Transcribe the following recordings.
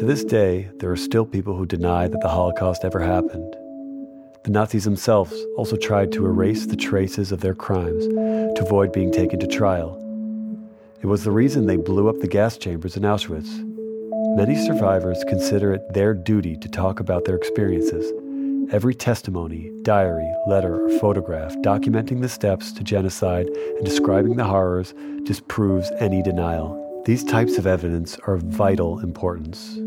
To this day, there are still people who deny that the Holocaust ever happened. The Nazis themselves also tried to erase the traces of their crimes to avoid being taken to trial. It was the reason they blew up the gas chambers in Auschwitz. Many survivors consider it their duty to talk about their experiences. Every testimony, diary, letter, or photograph documenting the steps to genocide and describing the horrors disproves any denial. These types of evidence are of vital importance.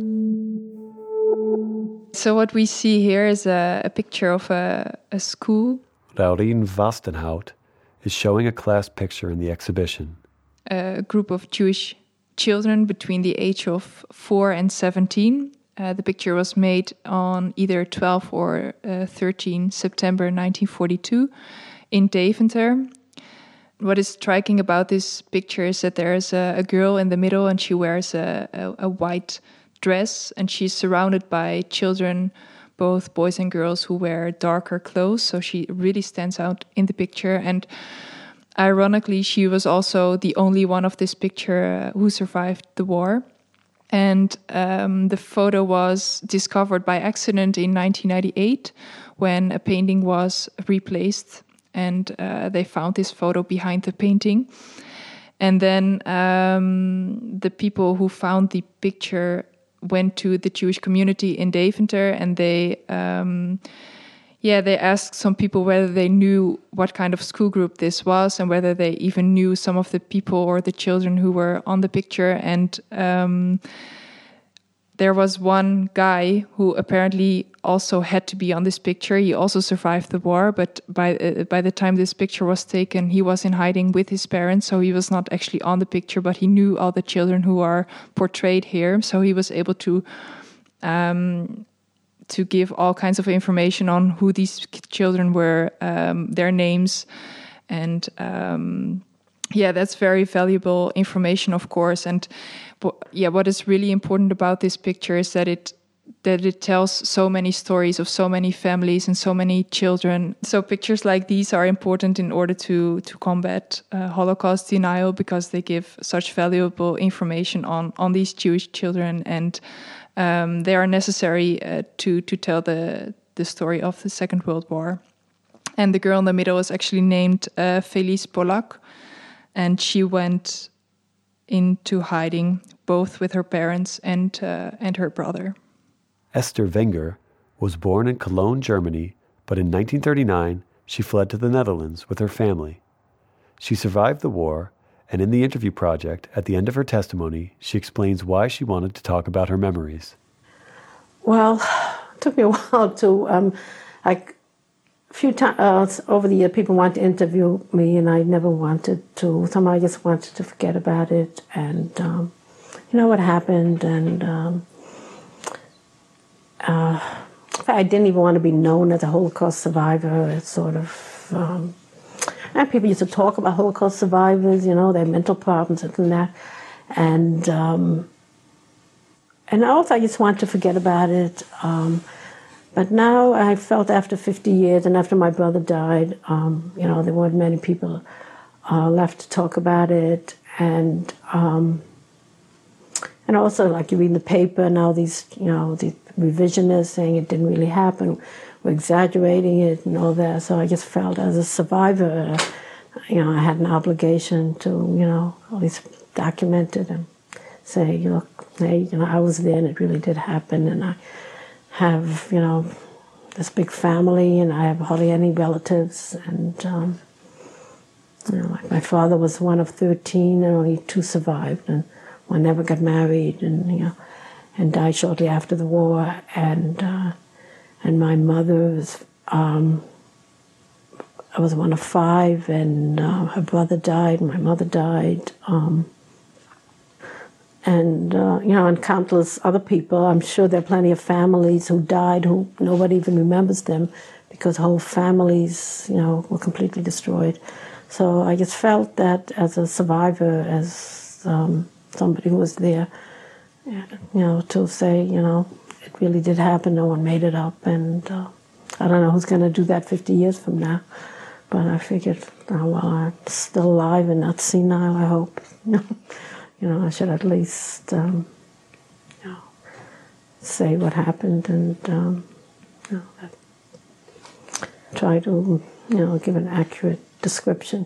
So, what we see here is a, a picture of a, a school. Laurien Vastenhout is showing a class picture in the exhibition. A group of Jewish children between the age of 4 and 17. Uh, the picture was made on either 12 or uh, 13 September 1942 in Deventer. What is striking about this picture is that there is a, a girl in the middle and she wears a, a, a white dress, and she's surrounded by children, both boys and girls, who wear darker clothes. So she really stands out in the picture. And ironically, she was also the only one of this picture uh, who survived the war. And um, the photo was discovered by accident in 1998 when a painting was replaced, and uh, they found this photo behind the painting. And then um, the people who found the picture went to the Jewish community in Deventer and they um, yeah they asked some people whether they knew what kind of school group this was and whether they even knew some of the people or the children who were on the picture and um, there was one guy who apparently also had to be on this picture. He also survived the war, but by uh, by the time this picture was taken, he was in hiding with his parents, so he was not actually on the picture. But he knew all the children who are portrayed here, so he was able to um, to give all kinds of information on who these children were, um, their names, and um, yeah, that's very valuable information, of course. And yeah, what is really important about this picture is that it that it tells so many stories of so many families and so many children. So pictures like these are important in order to to combat uh, Holocaust denial because they give such valuable information on on these Jewish children, and um, they are necessary uh, to to tell the the story of the Second World War. And the girl in the middle is actually named uh, Felice Polak, and she went into hiding both with her parents and uh, and her brother. Esther Wenger was born in Cologne, Germany, but in 1939 she fled to the Netherlands with her family. She survived the war, and in the interview project, at the end of her testimony, she explains why she wanted to talk about her memories. Well, it took me a while to um, like a few times uh, over the year, people want to interview me, and I never wanted to. Somehow I just wanted to forget about it, and um, you know what happened, and um, uh, I didn't even want to be known as a Holocaust survivor. It's sort of, um, and people used to talk about Holocaust survivors, you know, their mental problems and that, and um, and also I just wanted to forget about it. Um, but now I felt after 50 years and after my brother died, um, you know, there weren't many people uh, left to talk about it. And um, and also, like you read in the paper now, these you know these revisionists saying it didn't really happen, we're exaggerating it and all that. So I just felt as a survivor, you know, I had an obligation to you know at least document it and say, look, hey, you know, I was there and it really did happen, and I have, you know, this big family, and I have hardly any relatives. And, um, you know, like my father was one of 13, and only two survived, and one never got married, and, you know, and died shortly after the war. And, uh, and my mother was, um, I was one of five, and uh, her brother died, and my mother died. Um, and uh, you know, and countless other people. I'm sure there are plenty of families who died who nobody even remembers them because whole families, you know, were completely destroyed. So I just felt that as a survivor, as um, somebody who was there, you know, to say, you know, it really did happen. No one made it up, and uh, I don't know who's going to do that 50 years from now. But I figured, oh, well, I'm still alive and not senile. I hope. you know, I should at least, um, you know, say what happened and um, you know, try to you know give an accurate description